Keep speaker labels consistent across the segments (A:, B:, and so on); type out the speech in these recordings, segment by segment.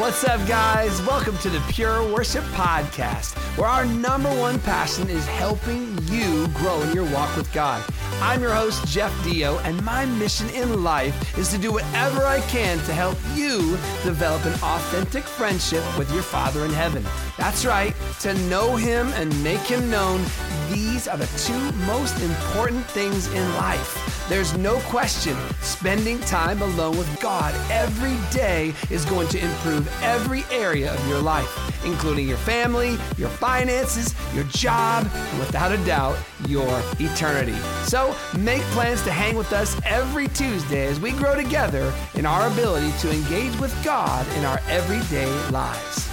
A: What's up, guys? Welcome to the Pure Worship Podcast, where our number one passion is helping you grow in your walk with God. I'm your host, Jeff Dio, and my mission in life is to do whatever I can to help you develop an authentic friendship with your Father in heaven. That's right, to know Him and make Him known. These are the two most important things in life. There's no question spending time alone with God every day is going to improve every area of your life, including your family, your finances, your job, and without a doubt, your eternity. So make plans to hang with us every Tuesday as we grow together in our ability to engage with God in our everyday lives.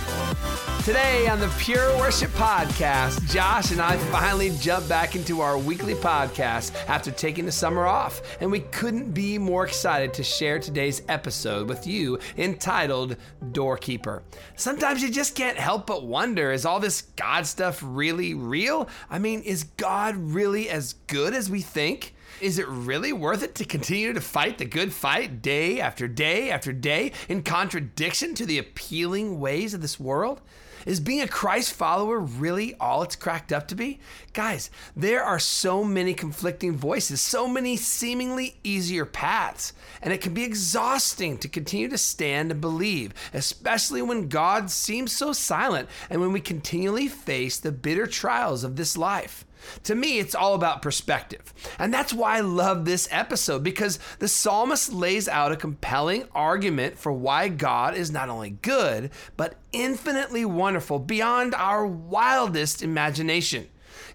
A: Today on the Pure Worship Podcast, Josh and I finally jumped back into our weekly podcast after taking the summer off, and we couldn't be more excited to share today's episode with you entitled Doorkeeper. Sometimes you just can't help but wonder is all this God stuff really real? I mean, is God really as good as we think? Is it really worth it to continue to fight the good fight day after day after day in contradiction to the appealing ways of this world? Is being a Christ follower really all it's cracked up to be? Guys, there are so many conflicting voices, so many seemingly easier paths, and it can be exhausting to continue to stand and believe, especially when God seems so silent and when we continually face the bitter trials of this life. To me, it's all about perspective. And that's why I love this episode because the psalmist lays out a compelling argument for why God is not only good, but infinitely wonderful beyond our wildest imagination.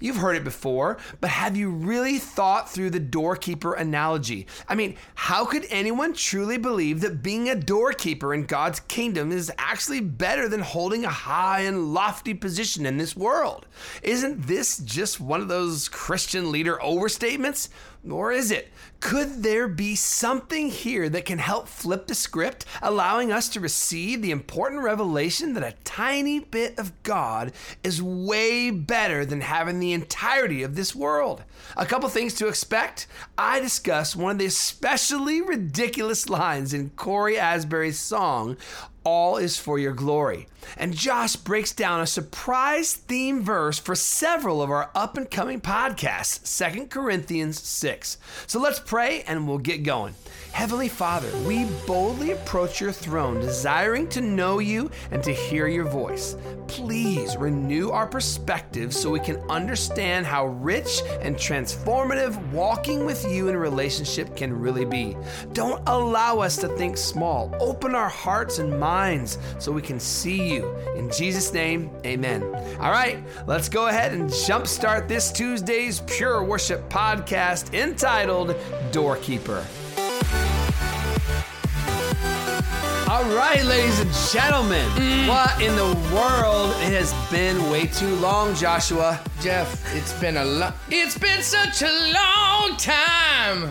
A: You've heard it before, but have you really thought through the doorkeeper analogy? I mean, how could anyone truly believe that being a doorkeeper in God's kingdom is actually better than holding a high and lofty position in this world? Isn't this just one of those Christian leader overstatements? Or is it? Could there be something here that can help flip the script, allowing us to receive the important revelation that a tiny bit of God is way better than having the entirety of this world? A couple things to expect. I discuss one of the especially ridiculous lines in Cory Asbury's song, all is for your glory. And Josh breaks down a surprise theme verse for several of our up and coming podcasts, 2 Corinthians 6. So let's pray and we'll get going. Heavenly Father, we boldly approach your throne, desiring to know you and to hear your voice. Please renew our perspective so we can understand how rich and transformative walking with you in relationship can really be. Don't allow us to think small. Open our hearts and minds so we can see you. In Jesus' name, amen. All right, let's go ahead and jumpstart this Tuesday's Pure Worship podcast entitled Doorkeeper. All right, ladies and gentlemen, mm. what in the world? It has been way too long, Joshua.
B: Jeff, it's been a long. It's been such a long time.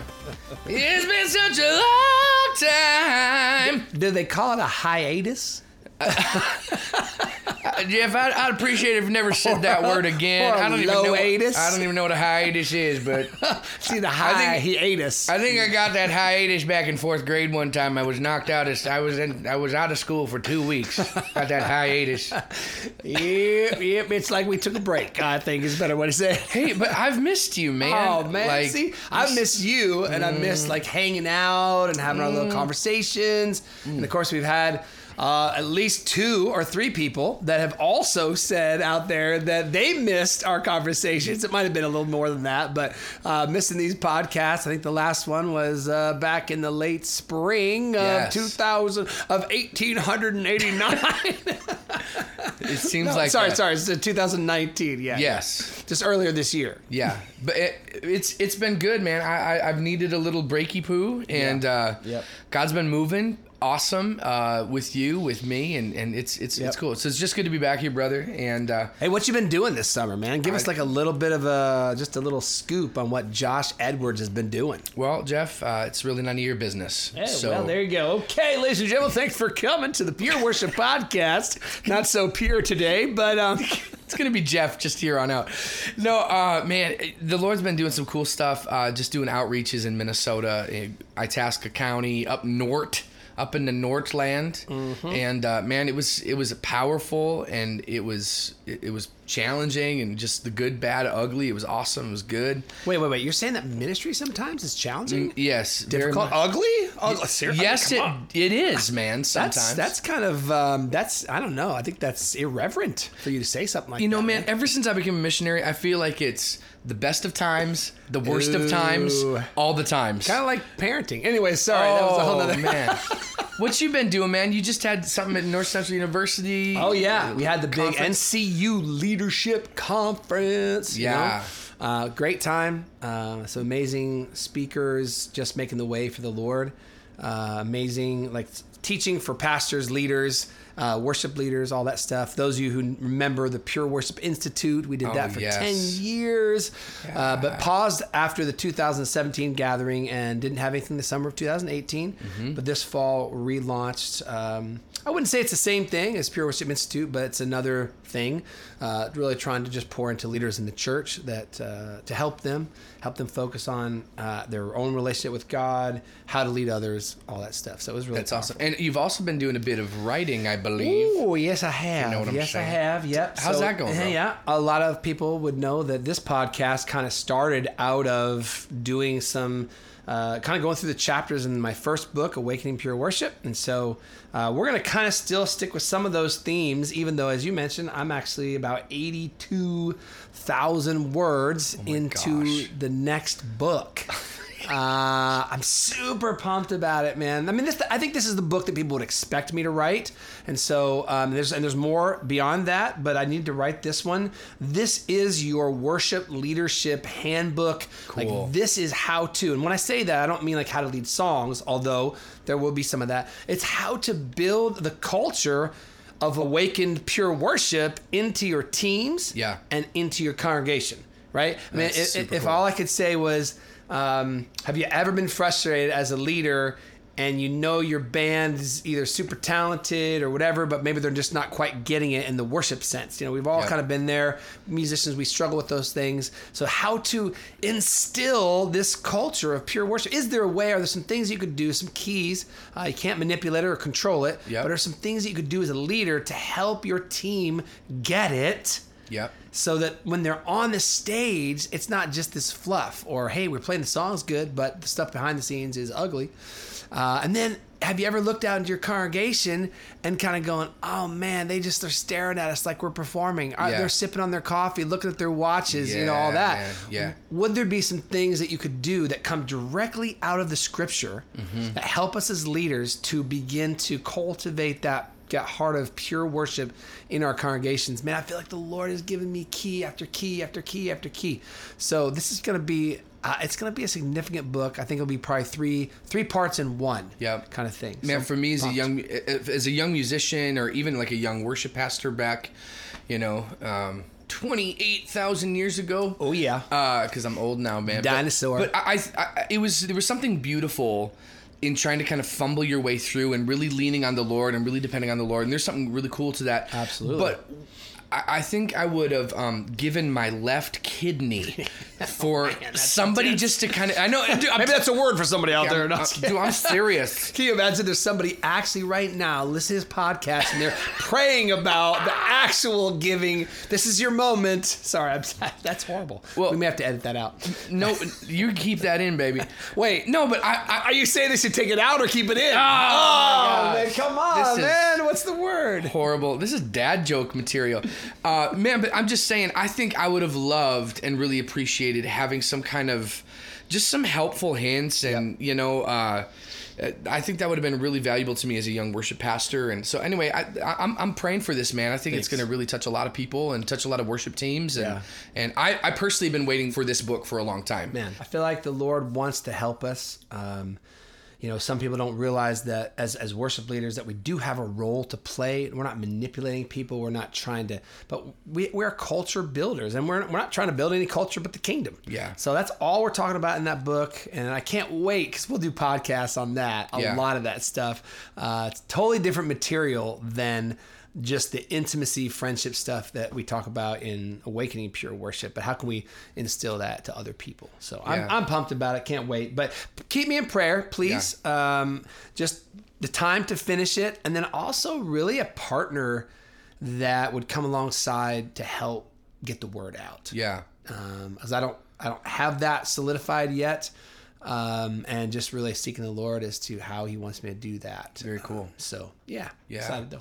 B: It's been such a long time.
A: Do they call it a hiatus?
B: Jeff, I'd, I'd, appreciate if you never said that word again. I don't even know. What, I don't even know what a hiatus is, but
A: see the hiatus.
B: I think I got that hiatus back in fourth grade one time. I was knocked out. Of, I was in. I was out of school for two weeks. Got that hiatus.
A: yep, yep. It's like we took a break. I think is better way to say.
B: Hey, but I've missed you, man.
A: Oh man, like, see, I miss you, and mm. I miss like hanging out and having mm. our little mm. conversations. Mm. And of course, we've had uh, at least two or three people that have also said out there that they missed our conversations. It might have been a little more than that, but uh, missing these podcasts. I think the last one was uh, back in the late spring yes. of 2000 of 1889.
B: it seems no, like
A: sorry, that. sorry, it's 2019. Yeah.
B: Yes.
A: Just earlier this year.
B: Yeah, but it, it's it's been good, man. I, I have needed a little breaky poo, and yeah. uh, yep. God's been moving awesome uh, with you, with me, and, and it's it's yep. it's cool. So it's just good to be back here, brother. And uh,
A: hey, what you been doing this summer, man? Give I, us like a little bit of a just a little scoop on what Josh Edwards has been doing.
B: Well, Jeff, uh, it's really none of your business.
A: Hey, so well, there you go. Okay, ladies and gentlemen, thanks for coming to the Pure Worship Podcast. Not so pure today, but. Um,
B: it's gonna be Jeff just here on out. No, uh, man, the Lord's been doing some cool stuff. Uh, just doing outreaches in Minnesota, Itasca County, up north up in the Northland, mm-hmm. and uh, man, it was it was powerful and it was it, it, was challenging and just the good, bad, ugly. It was awesome. It was good.
A: Wait, wait, wait! You're saying that ministry sometimes is challenging? Mm,
B: yes,
A: difficult, ugly.
B: Oh, yes, it it is, man. Sometimes
A: that's that's kind of um, that's I don't know. I think that's irreverent for you to say something like that.
B: you know,
A: that,
B: man, man. Ever since I became a missionary, I feel like it's the best of times, the worst Ooh. of times, all the times.
A: Kind of like parenting. Anyway, sorry, oh, that was a whole other
B: oh, man. what you been doing, man? You just had something at North Central University.
A: Oh yeah, we had the big NCU Leadership Conference.
B: Yeah.
A: Know? uh, great time. Uh, some amazing speakers, just making the way for the Lord. Uh, amazing, like teaching for pastors, leaders uh, worship leaders, all that stuff. Those of you who remember the Pure Worship Institute, we did oh, that for yes. 10 years, yeah. uh, but paused after the 2017 gathering and didn't have anything the summer of 2018. Mm-hmm. But this fall relaunched. Um, I wouldn't say it's the same thing as Pure Worship Institute, but it's another thing. Uh, really trying to just pour into leaders in the church that uh, to help them, help them focus on uh, their own relationship with God, how to lead others, all that stuff. So it was really
B: that's powerful. awesome. And you've also been doing a bit of writing, I believe.
A: Oh yes, I have. You know what yes, saying? I have. Yep.
B: How's
A: so,
B: that going? Bro?
A: Yeah, a lot of people would know that this podcast kind of started out of doing some uh, kind of going through the chapters in my first book, Awakening Pure Worship. And so uh, we're going to kind of still stick with some of those themes, even though, as you mentioned, I'm actually about 82,000 words oh into gosh. the next book. Uh, I'm super pumped about it, man. I mean, this I think this is the book that people would expect me to write, and so um, there's and there's more beyond that, but I need to write this one. This is your worship leadership handbook. Cool. Like this is how to, and when I say that, I don't mean like how to lead songs, although there will be some of that. It's how to build the culture of awakened pure worship into your teams,
B: yeah.
A: and into your congregation. Right? I mean, if, if cool. all I could say was um, have you ever been frustrated as a leader and you know your band is either super talented or whatever, but maybe they're just not quite getting it in the worship sense. You know, we've all yep. kind of been there. Musicians, we struggle with those things. So, how to instill this culture of pure worship? Is there a way? Are there some things you could do? Some keys? Uh, you can't manipulate it or control it, yep. but are some things that you could do as a leader to help your team get it?
B: Yep.
A: So that when they're on the stage, it's not just this fluff or, hey, we're playing the songs good, but the stuff behind the scenes is ugly. Uh, and then have you ever looked out into your congregation and kind of going, oh man, they just are staring at us like we're performing. Yeah. They're sipping on their coffee, looking at their watches, yeah, you know, all that. Man.
B: Yeah.
A: Would there be some things that you could do that come directly out of the scripture mm-hmm. that help us as leaders to begin to cultivate that heart of pure worship in our congregations. Man, I feel like the Lord has given me key after key after key after key. So this is going to be uh, it's going to be a significant book. I think it'll be probably three three parts in one.
B: Yep.
A: kind of thing.
B: Man, so, for me as a young as a young musician or even like a young worship pastor back, you know. Um, 28,000 years ago.
A: Oh yeah.
B: Uh cuz I'm old now, man.
A: Dinosaur.
B: But, but I, I, it was there was something beautiful in trying to kind of fumble your way through and really leaning on the Lord and really depending on the Lord. And there's something really cool to that.
A: Absolutely.
B: But I, think I would have um, given my left kidney for oh, man, somebody just to kind of. I know.
A: Dude, Maybe that's a word for somebody out yeah, there.
B: I'm, uh, dude, I'm serious.
A: Can you imagine there's somebody actually right now listening to this podcast and they're praying about the actual giving? This is your moment. Sorry, I'm, that's horrible. Well, we may have to edit that out.
B: No, you keep that in, baby.
A: Wait,
B: no, but I, I,
A: are you saying they should take it out or keep it in? Oh, oh man, come on, man. What's the word?
B: Horrible. This is dad joke material. Uh, man, but I'm just saying, I think I would have loved and really appreciated having some kind of just some helpful hints and, yep. you know, uh, I think that would have been really valuable to me as a young worship pastor. And so, anyway, I, am I'm, I'm praying for this man. I think Thanks. it's going to really touch a lot of people and touch a lot of worship teams. And yeah. and I, I personally have been waiting for this book for a long time.
A: Man, I feel like the Lord wants to help us. Um, you know some people don't realize that as as worship leaders that we do have a role to play. We're not manipulating people. We're not trying to but we, we're culture builders and we're, we're not trying to build any culture but the kingdom.
B: Yeah.
A: So that's all we're talking about in that book. And i can't wait because we'll do podcasts on that a yeah. lot of that stuff. Uh, it's totally different material than just the intimacy, friendship stuff that we talk about in Awakening Pure Worship, but how can we instill that to other people? So I'm, I'm pumped about it. Can't wait. But keep me in prayer, please. Yeah. Um, just the time to finish it, and then also really a partner that would come alongside to help get the word out.
B: Yeah.
A: Um, as I don't, I don't have that solidified yet um, and just really seeking the Lord as to how He wants me to do that.
B: Very cool.
A: Uh, so yeah,
B: yeah. Excited though.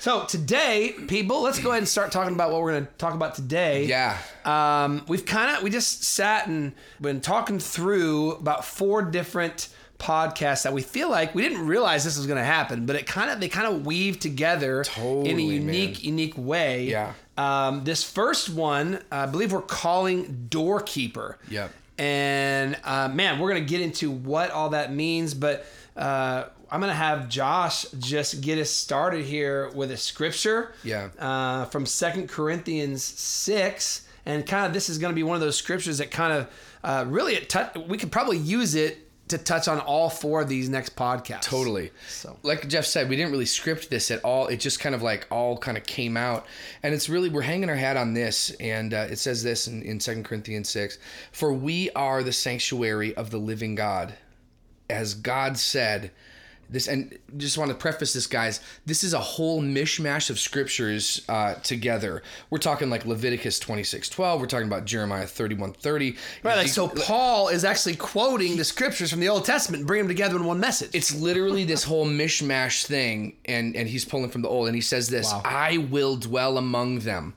A: So today, people, let's go ahead and start talking about what we're going to talk about today.
B: Yeah.
A: Um, we've kind of we just sat and been talking through about four different podcasts that we feel like we didn't realize this was going to happen, but it kind of they kind of weave together totally, in a unique man. unique way.
B: Yeah.
A: Um, this first one, I believe we're calling Doorkeeper.
B: Yep.
A: And uh, man, we're gonna get into what all that means, but uh, I'm gonna have Josh just get us started here with a scripture.
B: Yeah.
A: Uh, from Second Corinthians six, and kind of this is gonna be one of those scriptures that kind of uh, really it t- we could probably use it to touch on all four of these next podcasts.
B: Totally. So, like Jeff said, we didn't really script this at all. It just kind of like all kind of came out, and it's really we're hanging our hat on this, and uh, it says this in in Second Corinthians six: "For we are the sanctuary of the living God, as God said." This and just want to preface this guys this is a whole mishmash of scriptures uh, together. We're talking like leviticus 26 12 we're talking about jeremiah 31 30
A: right like so paul is actually quoting the scriptures from the old testament and bringing them together in one message.
B: It's literally this whole mishmash thing and and he's pulling from the old and he says this wow. i will dwell among them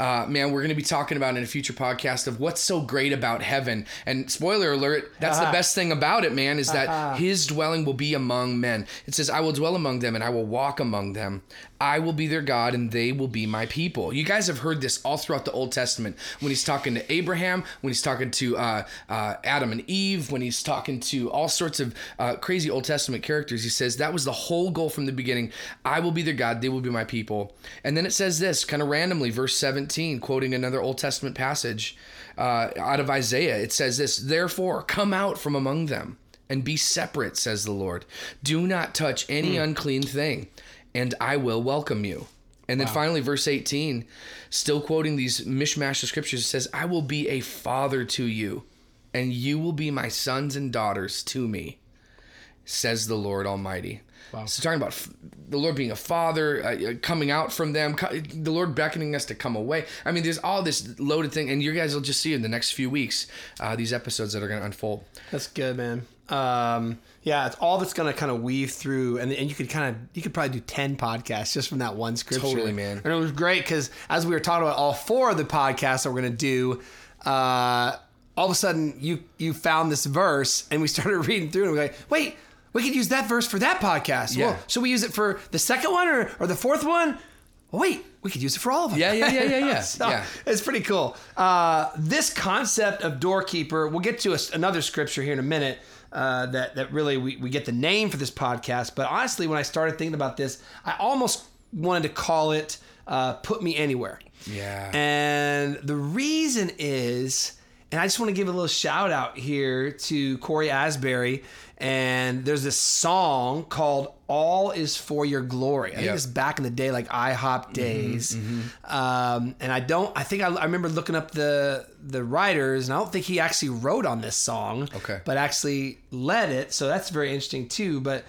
B: uh, man, we're going to be talking about in a future podcast of what's so great about heaven. And spoiler alert, that's uh-huh. the best thing about it, man, is that uh-huh. his dwelling will be among men. It says, I will dwell among them and I will walk among them. I will be their God and they will be my people. You guys have heard this all throughout the Old Testament when he's talking to Abraham, when he's talking to uh, uh, Adam and Eve, when he's talking to all sorts of uh, crazy Old Testament characters. He says that was the whole goal from the beginning. I will be their God, they will be my people. And then it says this kind of randomly, verse 17, quoting another Old Testament passage uh, out of Isaiah. It says this Therefore, come out from among them and be separate, says the Lord. Do not touch any mm. unclean thing and I will welcome you. And then wow. finally, verse 18, still quoting these mishmash of scriptures, says, I will be a father to you, and you will be my sons and daughters to me, says the Lord Almighty. Wow. So talking about the Lord being a father, uh, uh coming out from them, the Lord beckoning us to come away. I mean, there's all this loaded thing, and you guys will just see in the next few weeks uh, these episodes that are going to unfold.
A: That's good, man. Um, yeah, it's all that's gonna kind of weave through, and and you could kind of you could probably do ten podcasts just from that one scripture.
B: Totally, man.
A: And it was great because as we were talking about all four of the podcasts that we're gonna do, uh, all of a sudden you you found this verse, and we started reading through, and we're like, wait, we could use that verse for that podcast. Yeah. Well, should we use it for the second one or, or the fourth one? Well, wait, we could use it for all of them.
B: Yeah, yeah, yeah, yeah, yeah.
A: so
B: yeah.
A: It's pretty cool. Uh, this concept of doorkeeper, we'll get to a, another scripture here in a minute uh, that that really we, we get the name for this podcast. But honestly, when I started thinking about this, I almost wanted to call it uh, "Put Me Anywhere."
B: Yeah.
A: And the reason is, and I just want to give a little shout out here to Cory Asbury and there's this song called "All Is for Your Glory." I think yep. it's back in the day, like IHOP mm-hmm, days. Mm-hmm, mm-hmm. Um, and I don't. I think I, I, remember looking up the the writers, and I don't think he actually wrote on this song.
B: Okay.
A: But actually led it, so that's very interesting too. But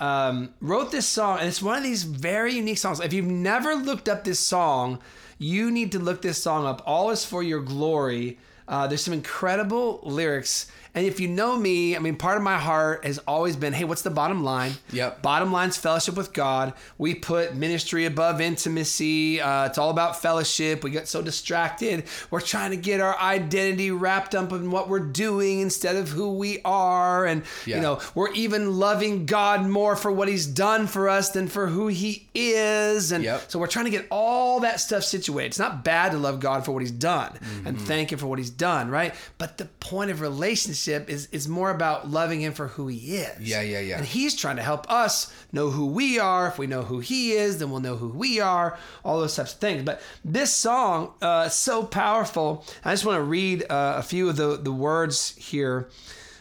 A: um, wrote this song, and it's one of these very unique songs. If you've never looked up this song, you need to look this song up. "All Is for Your Glory." Uh, there's some incredible lyrics and if you know me, I mean, part of my heart has always been, hey, what's the bottom line?
B: Yep.
A: Bottom line's fellowship with God. We put ministry above intimacy. Uh, it's all about fellowship. We get so distracted. We're trying to get our identity wrapped up in what we're doing instead of who we are. And, yeah. you know, we're even loving God more for what he's done for us than for who he is. And
B: yep.
A: so we're trying to get all that stuff situated. It's not bad to love God for what he's done mm-hmm. and thank him for what he's done, right? But the point of relationship relationship is is more about loving him for who he is.
B: Yeah, yeah, yeah.
A: And he's trying to help us know who we are. If we know who he is, then we'll know who we are. All those types of things. But this song uh, is so powerful. I just want to read uh, a few of the the words here.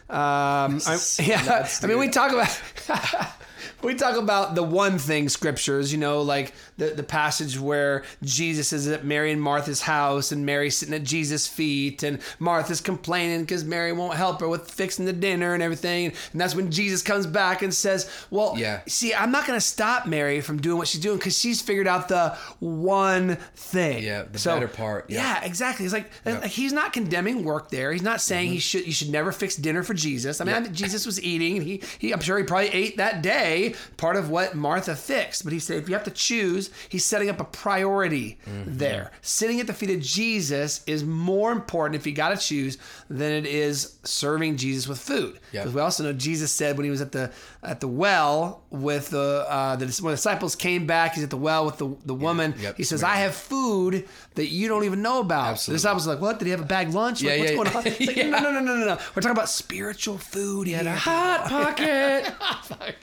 A: Um, I, yeah, I mean, we talk about. we talk about the one thing scriptures, you know, like the, the passage where Jesus is at Mary and Martha's house and Mary's sitting at Jesus' feet and Martha's complaining because Mary won't help her with fixing the dinner and everything. And that's when Jesus comes back and says, Well,
B: Yeah.
A: see, I'm not going to stop Mary from doing what she's doing because she's figured out the one thing.
B: Yeah, the better part, yeah.
A: Yeah, exactly. He's like,
B: Yeah.
A: like, he's not condemning work there. He's not saying
B: Mm-hmm.
A: he should you should never fix dinner for Jesus. I mean, I think Jesus was eating, and he, he I'm sure he probably ate that day part of what Martha fixed. But he said if you have to choose, he's setting up a priority
B: Mm-hmm.
A: there. Sitting at the feet of Jesus is more important if you got to choose than it is serving Jesus with food.
B: Yeah.
A: Because we also know Jesus said when he was at the at the well with the uh, the when the disciples came back, he's at the well with the the woman.
B: Yep.
A: He says, "I have food that you don't even know about."
B: Absolutely.
A: The disciples are like, "What? Did he have a bag lunch? Like,
B: Yeah,
A: what's
B: yeah,
A: going on?" It's like,
B: Yeah.
A: No, no, no, no, no, no. We're talking about spiritual food. He had a
B: Hot pocket.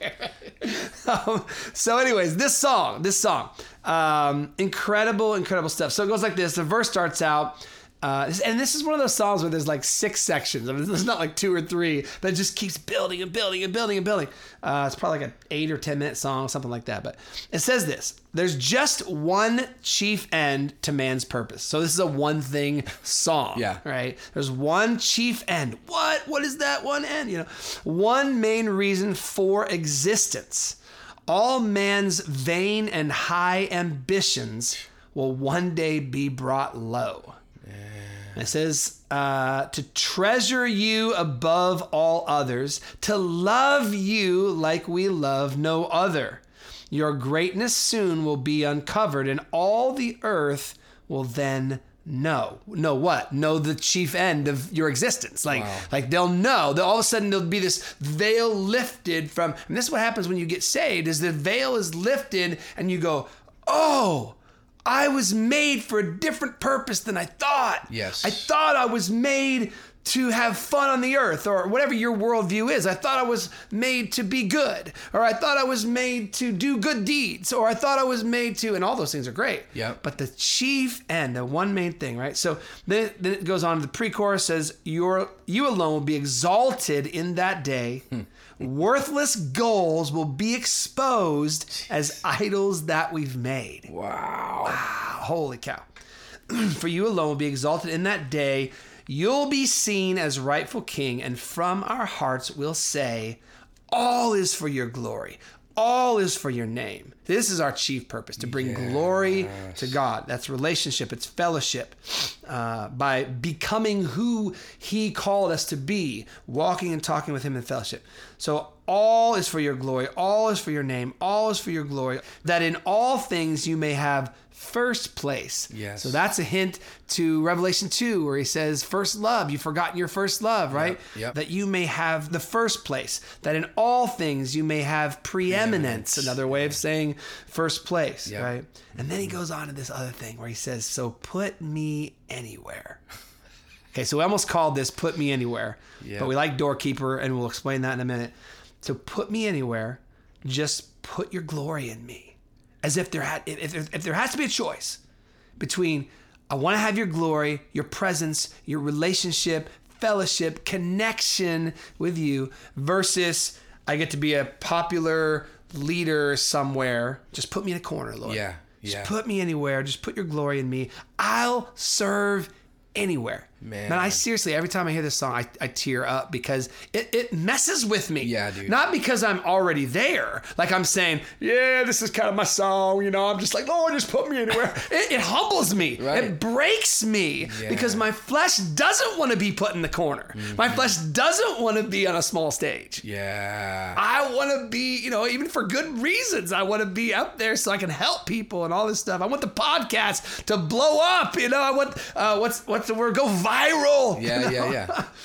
A: um, so, anyways, this song, this song, um, incredible, incredible stuff. So it goes like this. The verse starts out. Uh, and this is one of those songs where there's like six sections. I mean, there's not like two or three, but it just keeps building and building and building and building. Uh, it's probably like an eight or ten minute song, something like that. But it says this: There's just one chief end to man's purpose. So this is a one thing song.
B: Yeah.
A: Right. There's one chief end. What? What is that one end? You know, one main reason for existence. All man's vain and high ambitions will one day be brought low. It says uh, to treasure you above all others, to love you like we love no other. Your greatness soon will be uncovered, and all the earth will then know. no what? Know the chief end of your existence. Like,
B: Wow.
A: like they'll know. They'll, all of a sudden there'll be this veil lifted from. And this is what happens when you get saved: is the veil is lifted, and you go, oh. I was made for a different purpose than I thought.
B: Yes.
A: I thought I was made to have fun on the earth or whatever your worldview is. I thought I was made to be good, or I thought I was made to do good deeds, or I thought I was made to, and all those things are great.
B: Yeah.
A: But the chief end, the one main thing, right? So then, then it goes on. To the pre-chorus says, "Your you alone will be exalted in that day. Hmm. Worthless goals will be exposed as idols that we've made."
B: Wow.
A: Ah, holy cow. For you alone will be exalted in that day. You'll be seen as rightful king, and from our hearts we'll say, All is for your glory. All is for your name. This is our chief purpose to bring glory to God. That's relationship, it's fellowship. Uh, by becoming who He called us to be, walking and talking with Him in fellowship. So, all is for your glory, all is for your name, all is for your glory, that in all things you may have first place.
B: Yes.
A: So that's a hint to Revelation 2, where he says, First love, you've forgotten your first love, right?
B: yep.
A: That you may have the first place, that in all things you may have preeminence. Another way of saying first place,
B: Yep.
A: right? And then he goes on to this other thing where he says, So put me anywhere. Okay, so we almost called this Put Me Anywhere, but we like Doorkeeper, and we'll explain that in a minute. So put me anywhere, just put your glory in me. As if there had, if, if, if there has to be a choice between I want to have your glory, your presence, your relationship, fellowship, connection with you versus I get to be a popular leader somewhere. Just put me in a corner, Lord.
B: Yeah,
A: Just
B: yeah.
A: put me anywhere. Just put your glory in me. I'll serve anywhere.
B: Man.
A: I seriously, every time I hear this song, I, I tear up because it, it messes with me.
B: Yeah, dude.
A: Not because I'm already there. Like I'm saying, yeah, this is kind of my song. You know, I'm just like, Lord, just put me anywhere. it, it humbles me.
B: Right.
A: It breaks me
B: Yeah. Mm-hmm.
A: because my flesh doesn't want to be put in the corner. My flesh doesn't want to be on a small stage.
B: Yeah.
A: I want to be, you know, even for good reasons. I want to be up there so I can help people and all this stuff. I want the podcast to blow up. You know, I want uh, what's what's the word? Go viral. You
B: Yeah,
A: know?
B: yeah, yeah.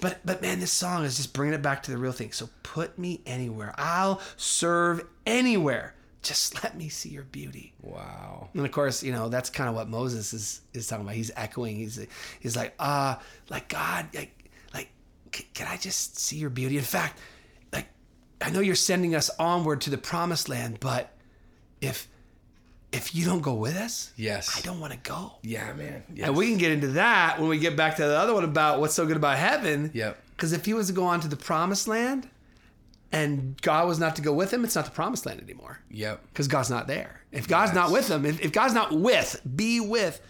A: But but man, this song is just bringing it back to the real thing. So put me anywhere. I'll serve anywhere. Just let me see your beauty.
B: Wow.
A: And of course, you know that's kind of what Moses is is talking about. He's echoing. He's he's like, uh, like God, like like, can I just see your beauty? In fact, like, I know you're sending us onward to the promised land, but if if you don't go with us,
B: Yes.
A: I don't want to go.
B: Yeah, man. Yes.
A: And we can get into that when we get back to the other one about what's so good about heaven.
B: Yep.
A: Because if he was to go on to the promised land, and God was not to go with him, it's not the promised land anymore.
B: Yep.
A: Because God's not there. If God's yes. not with them, if, if God's not with, be with.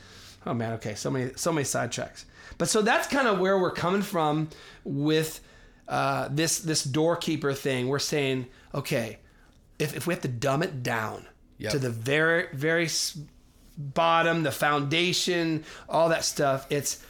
A: Oh man, okay, so many so many sidetracks. But so that's kind of where we're coming from with uh, this this doorkeeper thing. We're saying, okay, if, if we have to dumb it down yep. to the very very bottom, the foundation, all that stuff, it's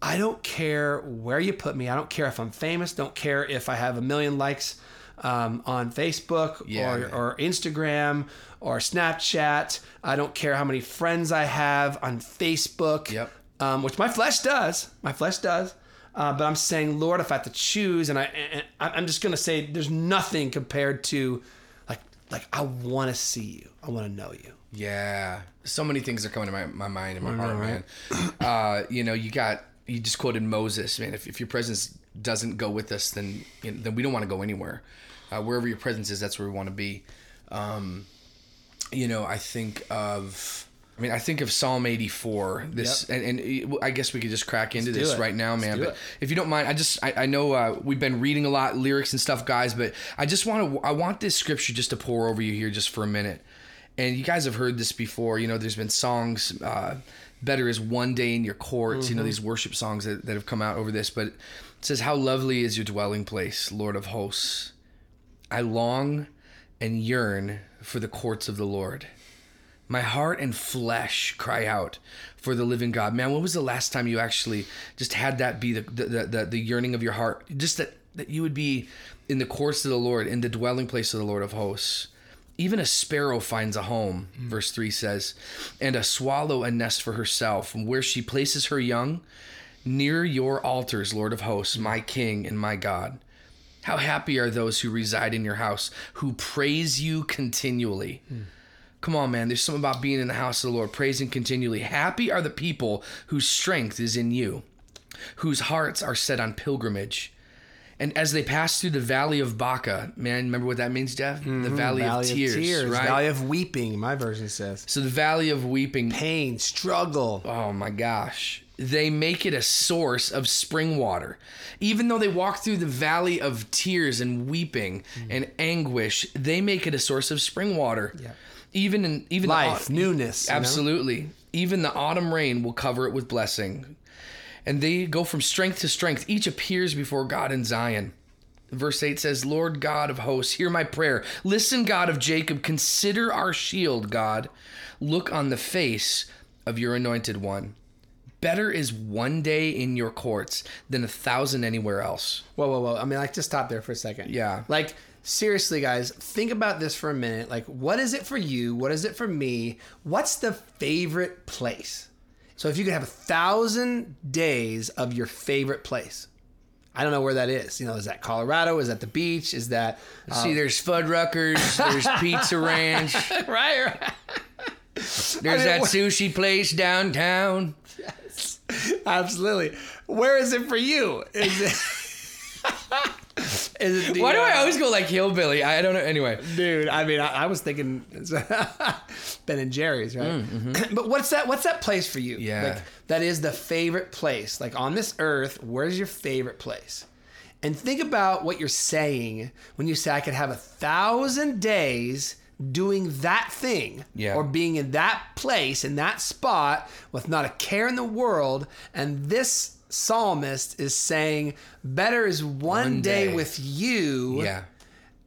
A: I don't care where you put me. I don't care if I'm famous. Don't care if I have a million likes um, on Facebook yeah, or, or, Instagram or Snapchat. I don't care how many friends I have on Facebook.
B: Yep.
A: Um, which my flesh does. My flesh does. Uh, but I'm saying, Lord, if I have to choose, and I, and I'm just gonna say, there's nothing compared to, like, I want to see you. I want to know you.
B: Yeah, so many things are coming to my, my mind and my heart, right? man. Uh, you know, you got you just quoted Moses, man. If, if your presence doesn't go with us, then you know, then we don't want to go anywhere. Uh, wherever your presence is, that's where we want to be. Um, you know, I think of. I mean, I think of Psalm 84. This, yep. and, and, I guess we could just crack into this right now, man. But it. if you don't mind, I just, I, I know uh, we've been reading a lot, lyrics and stuff, guys. But I just want to, I want this scripture just to pour over you here, just for a minute. And you guys have heard this before. You know, there's been songs. Uh, better is one day in your courts. Mm-hmm. You know mm-hmm. these worship songs that, that have come out over this, but it says, "How lovely is your dwelling place, Lord of hosts! I long and yearn for the courts of the Lord." My heart and flesh cry out for the living God. Man, when was the last time you actually just had that be the the, the, the yearning of your heart? Just that, that you would be in the courts of the Lord, in the dwelling place of the Lord of hosts. Even a sparrow finds a home, mm. verse 3 says, and a swallow a nest for herself, where she places her young, near your altars, Lord of hosts, my King and my God. How happy are those who reside in your house, who praise you continually. Mm. Come on, man. There's something about being in the house of the Lord, praising continually. Happy are the people whose strength is in you, whose hearts are set on pilgrimage. And as they pass through the valley of Baca, man, remember what that means, Jeff? Mm-hmm. The valley, valley of, tears, tears, right?
A: Valley of weeping, my version says.
B: So the valley of weeping,
A: pain, struggle.
B: Oh my gosh. They make it a source of spring water. Even though they walk through the valley of tears and weeping mm-hmm. and anguish, they make it a source of spring water.
A: Yeah.
B: Even in even
A: life, the, newness.
B: Absolutely. Know? Even the autumn rain will cover it with blessing and they go from strength to strength. Each appears before God in Zion. Verse 8 says, Lord God of hosts, hear my prayer. Listen, God of Jacob, consider our shield, God. Look on the face of your anointed one. Better is one day in your courts than a thousand anywhere else.
A: Whoa, whoa, whoa. I mean, like, just stop there for a second.
B: Yeah.
A: Like, seriously, guys, think about this for a minute. Like, what is it for you? What is it for me? What's the favorite place? So if you could have a thousand days of your favorite place, I don't know where that is. You know, is that Colorado? Is that the beach? Is that
B: um, see? There's Fuddruckers. there's Pizza Ranch.
A: right, right.
B: There's I mean, that sushi place downtown.
A: Yes, absolutely. Where is it for you? Is it?
B: Is it the, Why do I uh, always go like hillbilly? I don't know. Anyway,
A: dude, I mean, I, I was thinking Ben and Jerry's, right? Mm, mm-hmm. but what's that? What's that place for you?
B: Yeah,
A: like, that is the favorite place. Like on this earth, where's your favorite place? And think about what you're saying when you say, "I could have a thousand days." doing that thing
B: yeah.
A: or being in that place in that spot with not a care in the world and this psalmist is saying, "Better is one, one day. day. with you."
B: Yeah.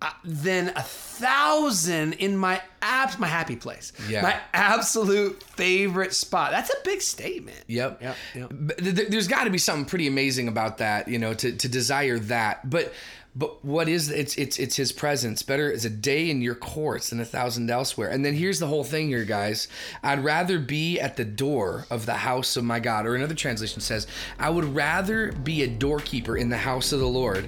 A: Uh, than a thousand in my abs my happy place.
B: Yeah.
A: My absolute favorite spot. That's a big statement.
B: Yep. Yep. yep. There's got to be something pretty amazing about that, you know, to to desire that. But but what is it's it's it's his presence. Better is a day in your courts than a thousand elsewhere. And then here's the whole thing here, guys. I'd rather be at the door of the house of my God. Or another translation says, I would rather be a doorkeeper in the house of the Lord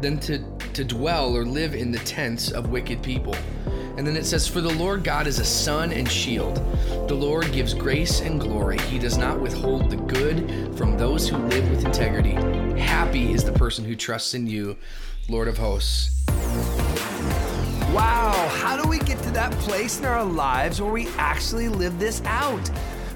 B: than to, to dwell or live in the tents of wicked people. And then it says, For the Lord God is a sun and shield. The Lord gives grace and glory. He does not withhold the good from those who live with integrity. Happy is the person who trusts in you. Lord of hosts.
A: Wow, how do we get to that place in our lives where we actually live this out?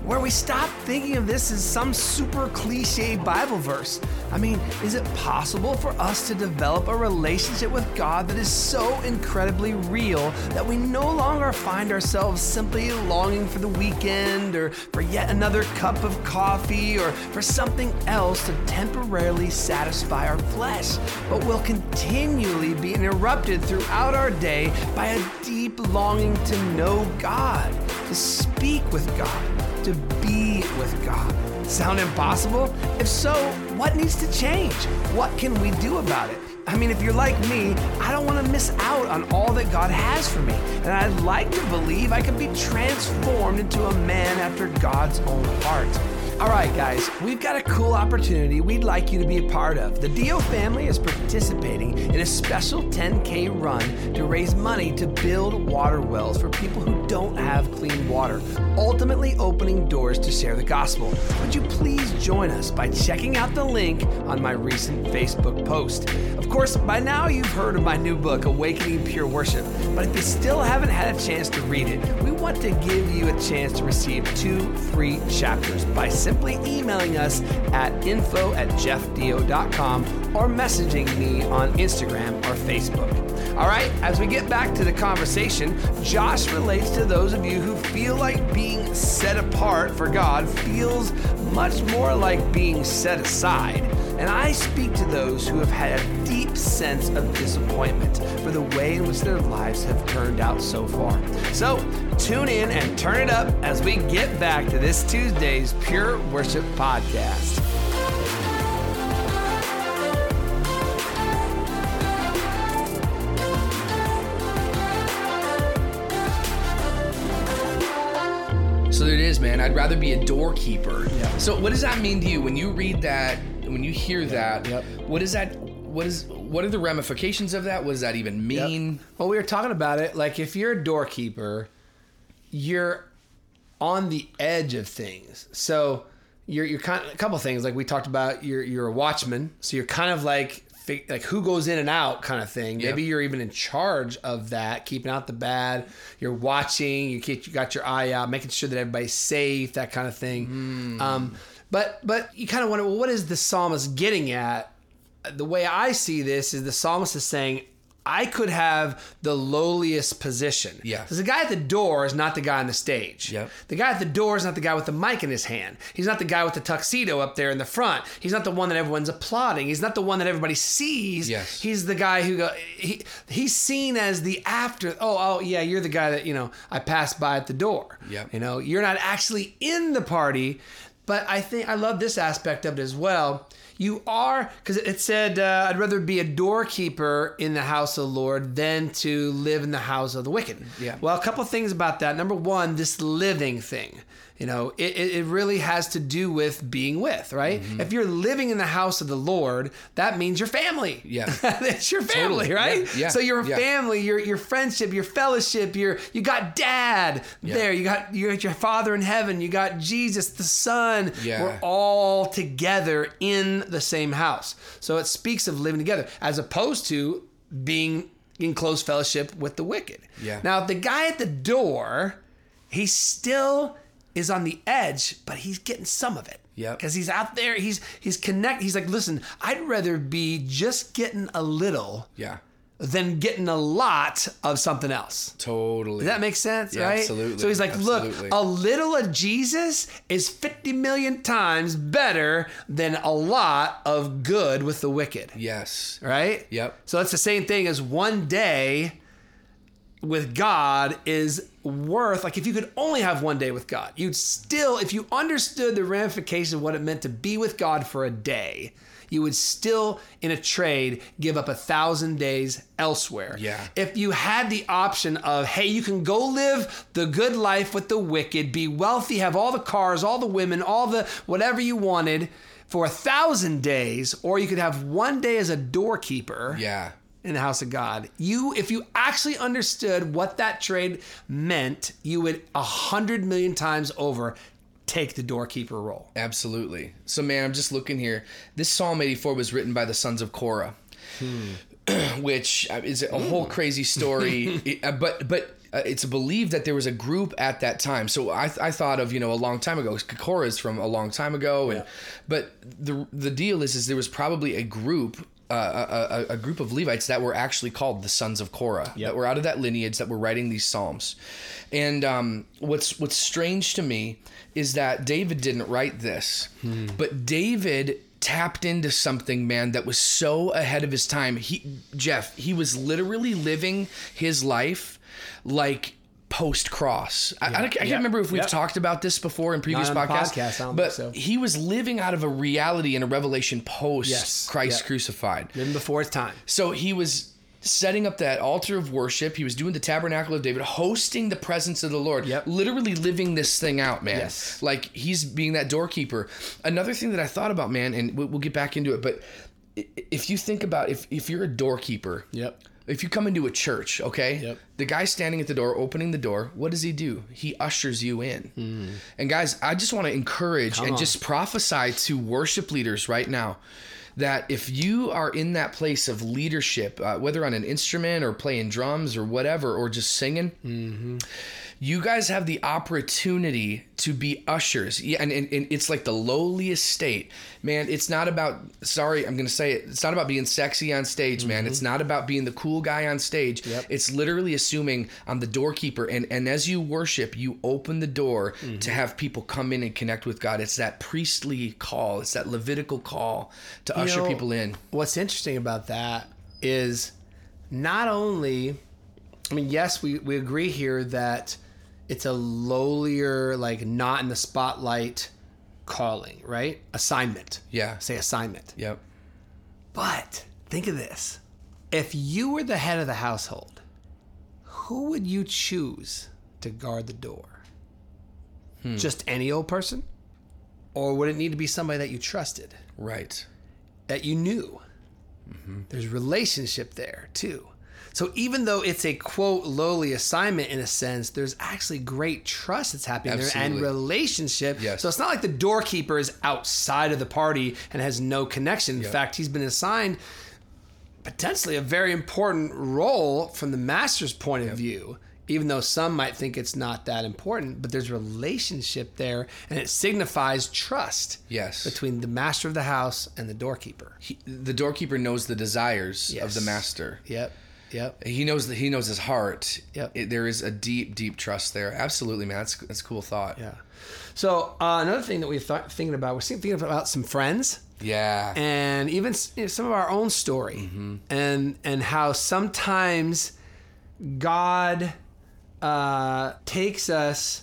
A: Where we stop thinking of this as some super cliche Bible verse. I mean, is it possible for us to develop a relationship with God that is so incredibly real that we no longer find ourselves simply longing for the weekend or for yet another cup of coffee or for something else to temporarily satisfy our flesh, but will continually be interrupted throughout our day by a deep longing to know God, to speak with God, to be with God? Sound impossible? If so, what needs to change? What can we do about it? I mean, if you're like me, I don't want to miss out on all that God has for me. And I'd like to believe I can be transformed into a man after God's own heart. All right, guys, we've got a cool opportunity we'd like you to be a part of. The Dio family is participating in a special 10K run to raise money to build water wells for people who don't have clean water, ultimately opening doors to share the gospel. Would you please join us by checking out the link on my recent Facebook post? Of course, by now you've heard of my new book, Awakening Pure Worship, but if you still haven't had a chance to read it, we want to give you a chance to receive two free chapters by simply emailing us at info at jeffdio.com or messaging me on Instagram or Facebook. All right, as we get back to the conversation, Josh relates to those of you who feel like being set apart for God feels much more like being set aside. And I speak to those who have had a deep sense of disappointment for the way in which their lives have turned out so far. So tune in and turn it up as we get back to this Tuesday's Pure Worship Podcast.
B: So there it is, man. I'd rather be a doorkeeper. Yeah. So what does that mean to you when you read that? When you hear that,
A: Yep.
B: what is that? What is? What are the ramifications of that? What does that even mean?
A: Well, we were talking about it. Like, if you're a doorkeeper, you're on the edge of things. So you're you're kind of a couple things. Like we talked about, you're you're a watchman. So you're kind of like like who goes in and out kind of thing. Maybe you're even in charge of that, keeping out the bad. You're watching. You keep you got your eye out, making sure that everybody's safe, that kind of thing. Um, but but you kind of wonder, well, what is the psalmist getting at? the way I see this is the psalmist is saying, I could have the lowliest position.
B: Yeah.
A: Because the guy at the door is not the guy on the stage.
B: Yep.
A: The guy at the door is not the guy with the mic in his hand. He's not the guy with the tuxedo up there in the front. He's not the one that everyone's applauding. He's not the one that everybody sees.
B: Yes.
A: He's the guy who go he he's seen as the after oh oh yeah, you're the guy that, you know, I passed by at the door.
B: Yeah.
A: You know, you're not actually in the party, but I think I love this aspect of it as well. You are because it said, uh, "I'd rather be a doorkeeper in the house of the Lord than to live in the house of the wicked."
B: Yeah.
A: Well, a couple of things about that. Number one, this living thing. You know, it, it really has to do with being with, right?
B: Mm-hmm.
A: If you're living in the house of the Lord, that means your family.
B: Yeah.
A: it's your family,
B: Totally.
A: right?
B: Yeah, yeah,
A: So your
B: yeah.
A: family, your your friendship, your fellowship, your you got dad
B: Yeah.
A: there, you got you got your father in heaven, you got Jesus the Son.
B: Yeah.
A: We're all together in the same house. So it speaks of living together as opposed to being in close fellowship with the wicked.
B: Yeah.
A: Now the guy at the door, he still is on the edge, but he's getting some of it.
B: Yeah.
A: Because he's out there, he's he's connect. He's like, listen, I'd rather be just getting a little
B: Yeah.
A: than getting a lot of something else.
B: Totally.
A: Does that make sense?
B: Yeah,
A: right?
B: absolutely,
A: So he's like,
B: absolutely.
A: look, a little of Jesus is 50 million times better than a lot of good with the wicked.
B: Yes.
A: Right?
B: Yep.
A: So that's the same thing as one day with God is worth like if you could only have one day with God, you'd still if you understood the ramifications of what it meant to be with God for a day, you would still in a trade give up a thousand days elsewhere.
B: Yeah.
A: If you had the option of, hey, you can go live the good life with the wicked, be wealthy, have all the cars, all the women, all the whatever you wanted for a thousand days, or you could have one day as a doorkeeper
B: Yeah.
A: In the house of God. You, if you actually understood what that trade meant, you would a hundred million times over take the doorkeeper role.
B: Absolutely. So, man, I'm just looking here. This Psalm 84 was written by the sons of Korah, which uh, is a whole crazy story. It- uh, but but uh, it's believed that there was a group at that time. So I, I thought of you know a long time ago. Korah is from a long time ago, and
A: Yeah.
B: but the the deal is is there was probably a group. Uh, a, a, a group of Levites that were actually called the sons of Korah that were out of that lineage that were writing these psalms, and um, what's what's strange to me is that David didn't write this, but David tapped into something, man, that was so ahead of his time. He, Jeff, he was literally living his life like post cross. I, I, I can't remember if we've talked about this before in previous
A: Not
B: podcasts,
A: podcast,
B: but
A: so.
B: he was living out of a reality in a revelation post
A: Yes.
B: Christ crucified.
A: Living before his time.
B: So he was setting up that altar of worship. He was doing the tabernacle of David, hosting the presence of the Lord.
A: Yep.
B: Literally living this thing out, man.
A: Yes.
B: Like he's being that doorkeeper. Another thing that I thought about, man, and we'll we'll get back into it, but if you think about if if you're a doorkeeper,
A: Yep.
B: If you come into a church, okay,
A: Yep.
B: the guy standing at the door, opening the door, what does he do? He ushers you in. And guys, I just want to encourage and
A: on.
B: just prophesy to worship leaders right now that if you are in that place of leadership, uh, whether on an instrument or playing drums or whatever, or just singing, you guys have the opportunity to be ushers. Yeah, and, and, and it's like the lowliest state. Man, it's not about, sorry, I'm going to say it. It's not about being sexy on stage, man. Mm-hmm. It's not about being the cool guy on stage.
A: Yep.
B: It's literally assuming I'm the doorkeeper. And, and as you worship, you open the door mm-hmm. to have people come in and connect with God. It's that priestly call, it's that Levitical call to usher
A: know,
B: people in.
A: What's interesting about that is not only, I mean, yes, we, we agree here that it's a lowlier, like not in the spotlight calling, right? Assignment.
B: Yeah.
A: Say assignment.
B: Yep.
A: But think of this if you were the head of the household, who would you choose to guard the door? Hmm. Just any old person? Or would it need to be somebody that you trusted?
B: Right.
A: that you knew. Mm-hmm. There's relationship there too. So even though it's a quote lowly assignment in a sense, there's actually great trust that's happening there and relationship.
B: Yes.
A: So it's not like the doorkeeper is outside of the party and has no connection. In fact, he's been assigned potentially a very important role from the master's point of view. Even though some might think it's not that important, but there's relationship there, and it signifies trust
B: Yes.
A: between the master of the house and the doorkeeper.
B: He, the doorkeeper knows the desires of the master.
A: Yep. Yep.
B: He knows that he knows his heart.
A: Yep.
B: It- there is a deep, deep trust there. Absolutely, man. That's that's a cool thought.
A: Yeah. So uh, another thing that we're th- thinking about, we're thinking about some friends
B: Yeah.
A: and even you know, some of our own story, and and how sometimes God uh, takes us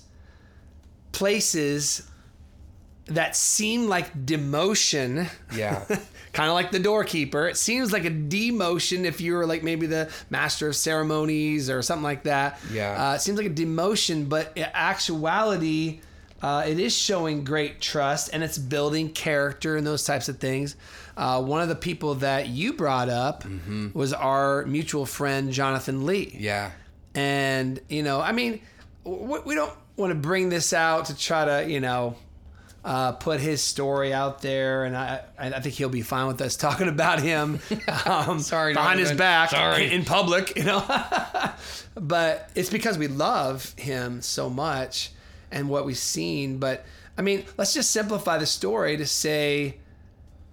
A: places that seem like demotion.
B: Yeah.
A: kind of like the doorkeeper. It seems like a demotion if you were like maybe the master of ceremonies or something like that.
B: Yeah.
A: Uh, it seems like a demotion, but in actuality, uh, it is showing great trust and it's building character and those types of things. Uh, one of the people that you brought up was our mutual friend, Jonathan Lee.
B: yeah.
A: And, you know, I mean, we don't want to bring this out to try to, you know, uh, put his story out there. And I, I think he'll be fine with us talking about him um,
B: Sorry,
A: behind his back
B: Sorry.
A: in public, you know. but it's because we love him so much and what we've seen. But, I mean, let's just simplify the story to say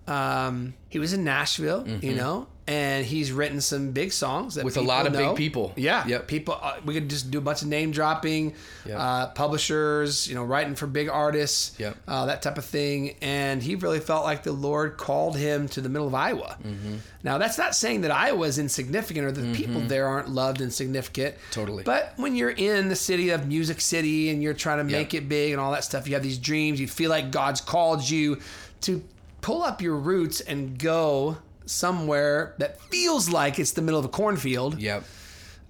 A: um, he was in Nashville, you know, and he's written some big songs that
B: Mm-hmm. With a lot of big people.
A: Yeah,
B: Yep.
A: People, uh, we could just do a bunch of name dropping,
B: Yep.
A: uh, publishers, you know, writing for big artists,
B: Yep.
A: uh, that type of thing. And he really felt like the Lord called him to the middle of Iowa.
B: Mm-hmm.
A: Now, that's not saying that Iowa is insignificant or that the people there aren't loved and significant.
B: Totally.
A: But when you're in the city of Music City and you're trying to make it big and all that stuff, you have these dreams. You feel like God's called you to pull up your roots and go somewhere that feels like it's the middle of a cornfield
B: Yep.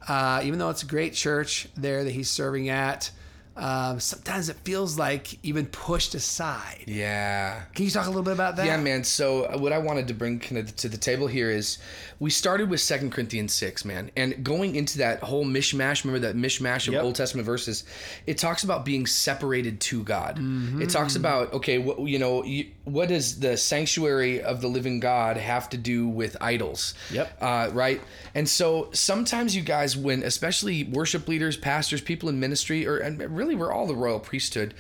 A: uh, even though it's a great church there that he's serving at. Um, sometimes it feels like you've pushed aside.
B: Yeah.
A: Can you talk a little bit about that?
B: Yeah, man. So uh, what I wanted to bring kind of to the table here is we started with Second Corinthians six, man, and going into that whole mishmash. Remember that mishmash of
A: Yep.
B: Old Testament verses? It talks about being separated to God.
A: Mm-hmm.
B: It talks about okay, what you know, you, what does the sanctuary of the living God have to do with idols?
A: Yep.
B: Uh, right. And so sometimes you guys, when especially worship leaders, pastors, people in ministry, or and really we're all the royal priesthood,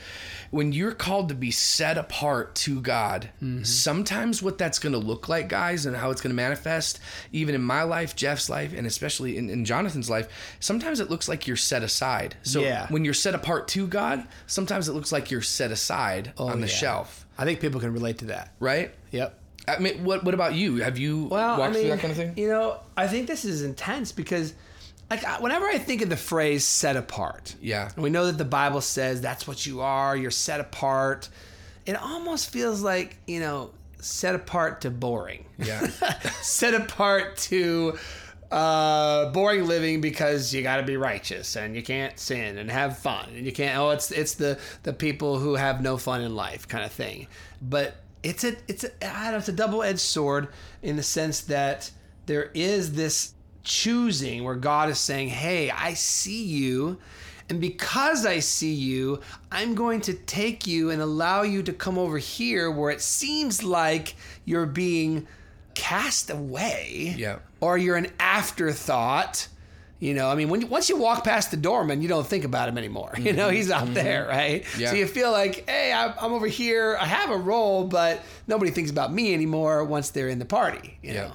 B: when you're called to be set apart to God, mm-hmm. sometimes what that's going to look like, guys, and how it's going to manifest, even in my life, Jeff's life, and especially in, in Jonathan's life, sometimes it looks like you're set aside. So
A: Yeah.
B: when you're set apart to God, sometimes it looks like you're set aside oh, on the
A: yeah.
B: shelf,
A: I think people can relate to that.
B: right?
A: Yep.
B: I mean, what what about you? Have you
A: Well,
B: walked
A: I mean,
B: through that kind of thing?
A: You know, I think this is intense because, like, whenever I think of the phrase "set apart,"
B: Yeah.
A: and we know that the Bible says that's what you are. You're set apart. It almost feels like you know, set apart to boring.
B: Yeah.
A: set apart to uh boring living because you got to be righteous and you can't sin and have fun and you can't oh it's it's the the people who have no fun in life kind of thing but it's a it's a I don't know, it's a double-edged sword in the sense that there is this choosing where God is saying hey I see you and because I see you, I'm going to take you and allow you to come over here where it seems like you're being cast away.
B: Yeah.
A: Or you're an afterthought. You know, I mean, when you, once you walk past the doorman, you don't think about him anymore. You know, he's out mm-hmm. there, right? Mm-hmm.
B: Yeah.
A: So you feel like, hey, I- I'm over here. I have a role, but nobody thinks about me anymore once they're in the party. You
B: Yeah.
A: know.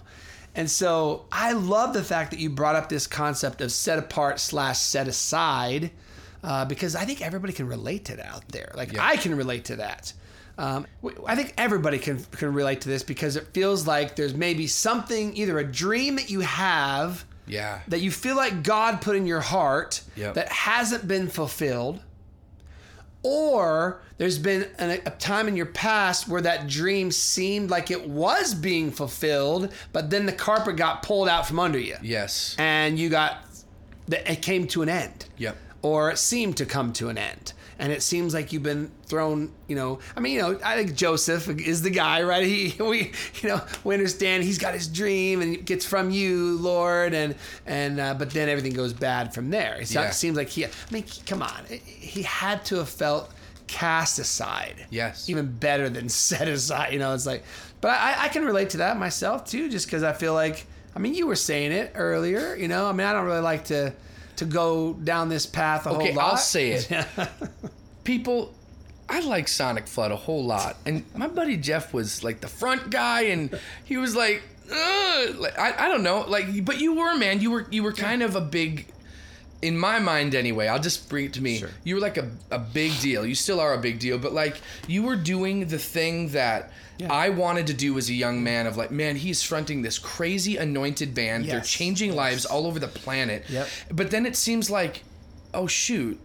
A: And so I love the fact that you brought up this concept of set apart slash set aside, uh, because I think everybody can relate to that out there. Like
B: Yeah.
A: I can relate to that. Um, I think everybody can can relate to this because it feels like there's maybe something, either a dream that you have
B: Yeah.
A: that you feel like God put in your heart
B: Yep.
A: that hasn't been fulfilled, or there's been an, a time in your past where that dream seemed like it was being fulfilled, but then the carpet got pulled out from under you,
B: Yes.
A: and you got it came to an end,
B: Yep.
A: or it seemed to come to an end. And it seems like you've been thrown, you know. I mean, you know, I think Joseph is the guy, right? He, we, you know, we understand he's got his dream and gets from you, Lord, and and uh, but then everything goes bad from there. It
B: Yeah.
A: seems like he. I mean, come on, he had to have felt cast aside.
B: Yes.
A: even better than set aside. You know, it's like, but I, I can relate to that myself too, just because I feel like, I mean, you were saying it earlier. You know, I mean, I don't really like to to go down this path a
B: Okay,
A: whole lot.
B: I'll say it. People, I like Sonic Flood a whole lot, and my buddy Jeff was like the front guy, and he was like, Ugh, like I, I don't know, like, but you were man, you were you were kind of a big. In my mind, anyway, I'll just bring it to me.
A: Sure.
B: You were like a, a big deal. You still are a big deal, but like you were doing the thing that I wanted to do as a young man. Of like, man, he's fronting this crazy anointed band. They're
A: Yes.
B: changing lives all over the planet.
A: Yep.
B: But then it seems like, oh shoot,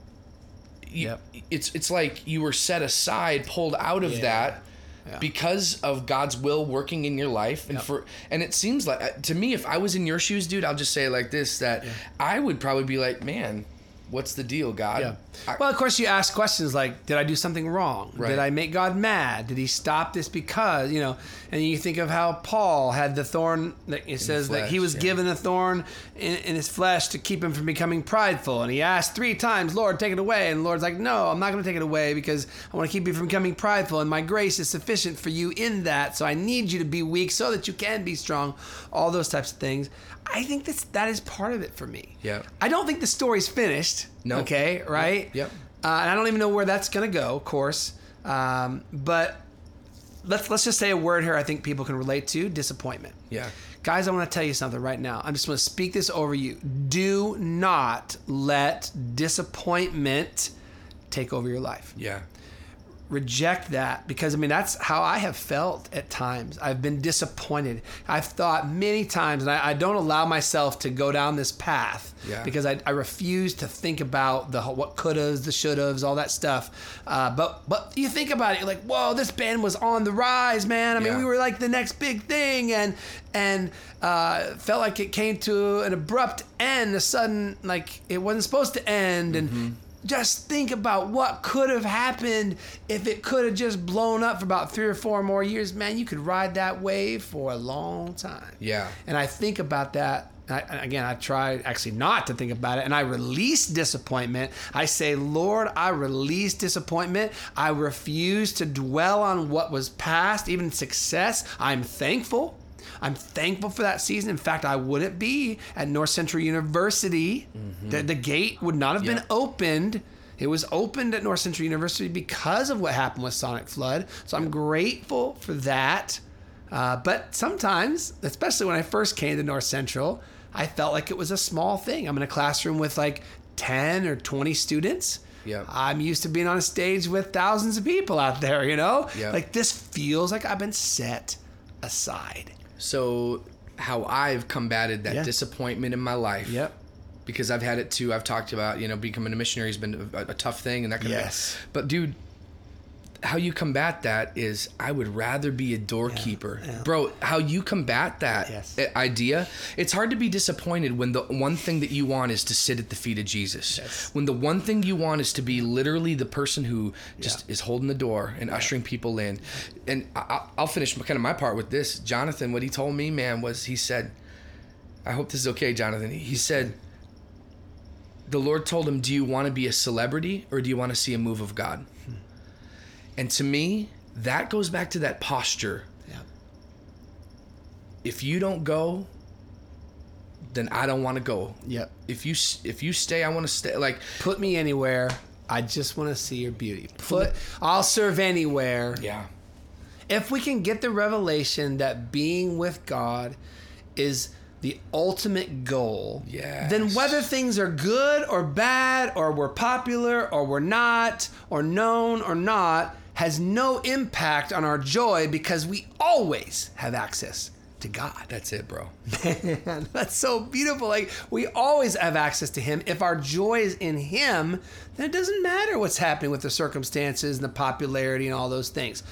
B: you,
A: Yep.
B: it's it's like you were set aside, pulled out of
A: Yeah.
B: that
A: Yeah.
B: because of God's will working in your life, and
A: Yep.
B: for and it seems like uh, to me, if I was in your shoes, dude, I'll just say it like this: that I would probably be like, man, what's the deal, God?
A: Yeah.
B: I-
A: well, of course, you ask questions like, "Did I do something wrong?
B: Right.
A: Did I make God mad? Did He stop this because you know?" And you think of how Paul had the thorn. That it says that he was
B: yeah.
A: given a thorn in, in his flesh to keep him from becoming prideful, and he asked three times, "Lord, take it away." And the Lord's like, "No, I'm not going to take it away because I want to keep you from becoming prideful, and my grace is sufficient for you in that. So I need you to be weak so that you can be strong." All those types of things. I think that's that is part of it for me.
B: Yeah.
A: I don't think the story's finished.
B: No.
A: Okay, right?
B: Yep.
A: Uh, and I don't even know where that's gonna go, of course. Um, but let's let's just say a word here. I think people can relate to disappointment.
B: Yeah.
A: Guys, I want to tell you something right now. I'm just going to speak this over you. Do not let disappointment take over your life
B: Yeah.
A: Reject that because I mean that's how I have felt at times. I've been disappointed. I've thought many times, and I, I don't allow myself to go down this path
B: Yeah.
A: because I, I refuse to think about the what couldas, the shouldas, all that stuff. Uh, but but you think about it, you're like, whoa, this band was on the rise, man. I mean,
B: Yeah.
A: we were like the next big thing, and and uh, felt like it came to an abrupt end, a sudden like it wasn't supposed to end, and just think about what could have happened if it could have just blown up for about three or four more years. Man, you could ride that wave for a long time.
B: Yeah.
A: And I think about that. I, again, I try actually not to think about it, and I release disappointment. I say, Lord, I release disappointment. I refuse to dwell on what was past, even success. I'm thankful. I'm thankful for that season. In fact, I wouldn't be at North Central University. Mm-hmm. The, the, gate would not have yeah. been opened. It was opened at North Central University because of what happened with Sonic Flood. So I'm grateful for that. Uh, but sometimes, especially when I first came to North Central, I felt like it was a small thing. I'm in a classroom with like 10 or 20 students.
B: Yeah.
A: I'm used to being on a stage with thousands of people out there, you know?
B: Yeah.
A: Like this feels like I've been set aside.
B: So, how I've combated that yeah. disappointment in my life.
A: Yep.
B: Because I've had it too. I've talked about, you know, becoming a missionary has been a, a tough thing and that kind
A: yes.
B: of But dude, how you combat that is I would rather be a doorkeeper. Yeah, yeah. Bro, how you combat that
A: yes.
B: idea, it's hard to be disappointed when the one thing that you want is to sit at the feet of Jesus.
A: Yes.
B: When the one thing you want is to be literally the person who just yeah. is holding the door and ushering people in. And I, will finish kind of my part with this. Jonathan, what he told me, man, was he said, I hope this is okay, Jonathan. He said, the Lord told him, Do you want to be a celebrity or do you want to see a move of God? Hmm. And to me, that goes back to that posture.
A: Yeah.
B: If you don't go, then I don't want to go.
A: Yep.
B: If you if you stay, I want to stay. Like
A: put me anywhere. I just want to see your beauty. Put I'll serve anywhere.
B: Yeah.
A: If we can get the revelation that being with God is the ultimate goal,
B: yes.
A: then whether things are good or bad, or we're popular or we're not, or known or not, has no impact on our joy because we always have access to God.
B: That's it, bro.
A: Man, that's so beautiful. Like we always have access to Him. If our joy is in Him, then it doesn't matter what's happening with the circumstances and the popularity and all those things.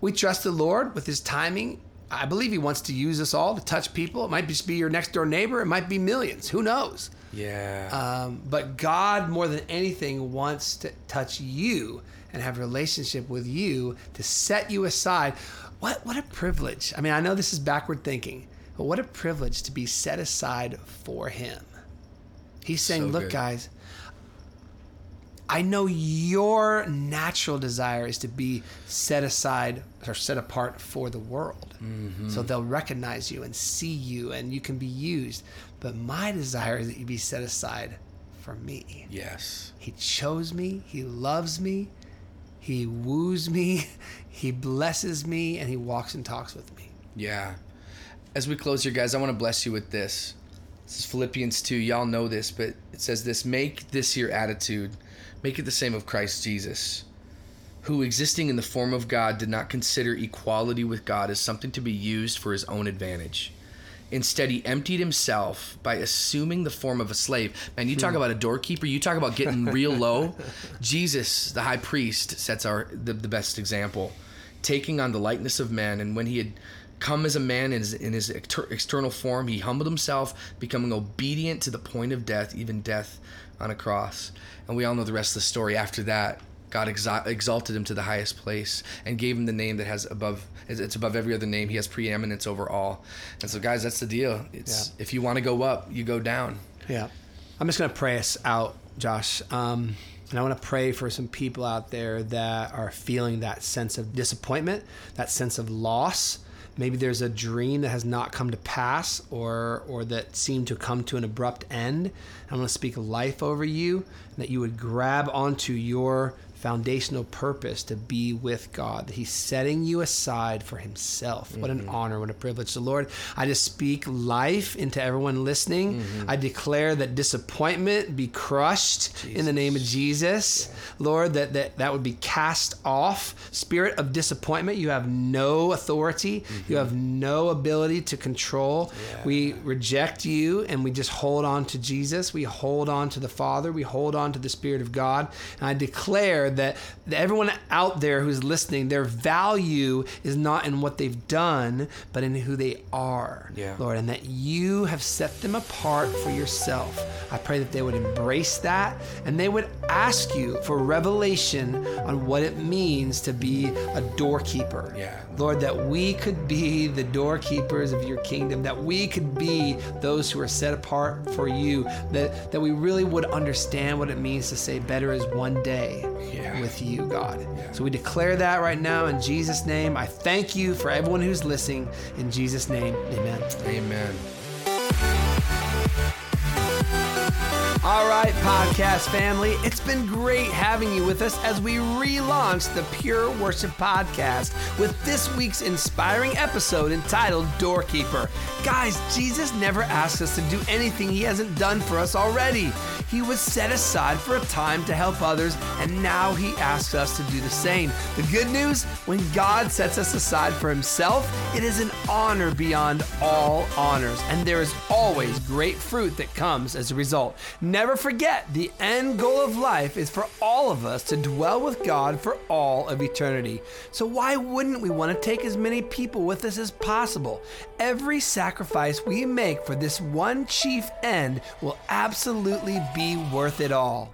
A: We trust the Lord with His timing. I believe He wants to use us all to touch people. It might just be your next door neighbor. It might be millions. Who knows?
B: Yeah.
A: Um, but God, more than anything, wants to touch you and have a relationship with you to set you aside. What what a privilege. I mean, I know this is backward thinking, but what a privilege to be set aside for him. He's saying, so "Look, good. guys, I know your natural desire is to be set aside or set apart for the world. Mm-hmm. So they'll recognize you and see you and you can be used. But my desire is that you be set aside for me.
B: Yes.
A: He chose me, He loves me, he woos me, he blesses me, and he walks and talks with me.
B: Yeah. As we close here, guys, I want to bless you with this. This is Philippians 2. Y'all know this, but it says this Make this your attitude, make it the same of Christ Jesus, who, existing in the form of God, did not consider equality with God as something to be used for his own advantage. Instead, he emptied himself by assuming the form of a slave. Man, you talk hmm. about a doorkeeper. You talk about getting real low. Jesus, the high priest, sets our the, the, best example, taking on the likeness of man. And when he had come as a man in his, in his external form, he humbled himself, becoming obedient to the point of death, even death on a cross. And we all know the rest of the story. After that, God exalted him to the highest place and gave him the name that has above it's above every other name. He has preeminence over all. And so, guys, that's the deal. It's yeah. if you want to go up, you go down.
A: Yeah, I'm just gonna pray us out, Josh. Um, and I want to pray for some people out there that are feeling that sense of disappointment, that sense of loss. Maybe there's a dream that has not come to pass or or that seemed to come to an abrupt end. I'm going to speak life over you and that you would grab onto your foundational purpose to be with God, that He's setting you aside for Himself. Mm-hmm. What an mm-hmm. honor, what a privilege. So, Lord, I just speak life into everyone listening. Mm-hmm. I declare that disappointment be crushed Jesus. in the name of Jesus. Yeah. Lord, that, that that would be cast off. Spirit of disappointment, you have no authority, mm-hmm. you have no ability to control. Yeah. We reject you and we just hold on to Jesus. We hold on to the Father. We hold on to the Spirit of God. And I declare that everyone out there who's listening, their value is not in what they've done, but in who they are, yeah. Lord, and that you have set them apart for yourself. I pray that they would embrace that and they would ask you for revelation on what it means to be a doorkeeper. Yeah. Lord, that we could be the doorkeepers of your kingdom, that we could be those who are set apart for you, that, that we really would understand what it means to say, better is one day yeah. with you, God. Yeah. So we declare that right now in Jesus' name. I thank you for everyone who's listening. In Jesus' name, amen.
B: Amen.
A: All right, podcast family, it's been great having you with us as we relaunch the Pure Worship Podcast with this week's inspiring episode entitled Doorkeeper. Guys, Jesus never asked us to do anything he hasn't done for us already. He was set aside for a time to help others, and now he asks us to do the same. The good news when God sets us aside for himself, it is an honor beyond all honors, and there is always great fruit that comes as a result. Never forget, the end goal of life is for all of us to dwell with God for all of eternity. So, why wouldn't we want to take as many people with us as possible? Every sacrifice we make for this one chief end will absolutely be worth it all.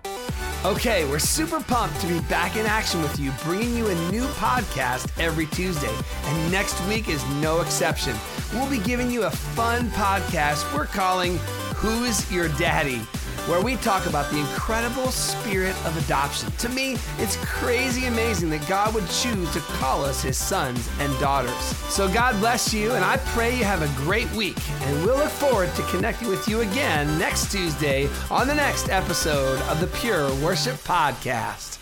A: Okay, we're super pumped to be back in action with you, bringing you a new podcast every Tuesday. And next week is no exception. We'll be giving you a fun podcast we're calling Who's Your Daddy? Where we talk about the incredible spirit of adoption. To me, it's crazy amazing that God would choose to call us his sons and daughters. So God bless you, and I pray you have a great week. And we'll look forward to connecting with you again next Tuesday on the next episode of the Pure Worship Podcast.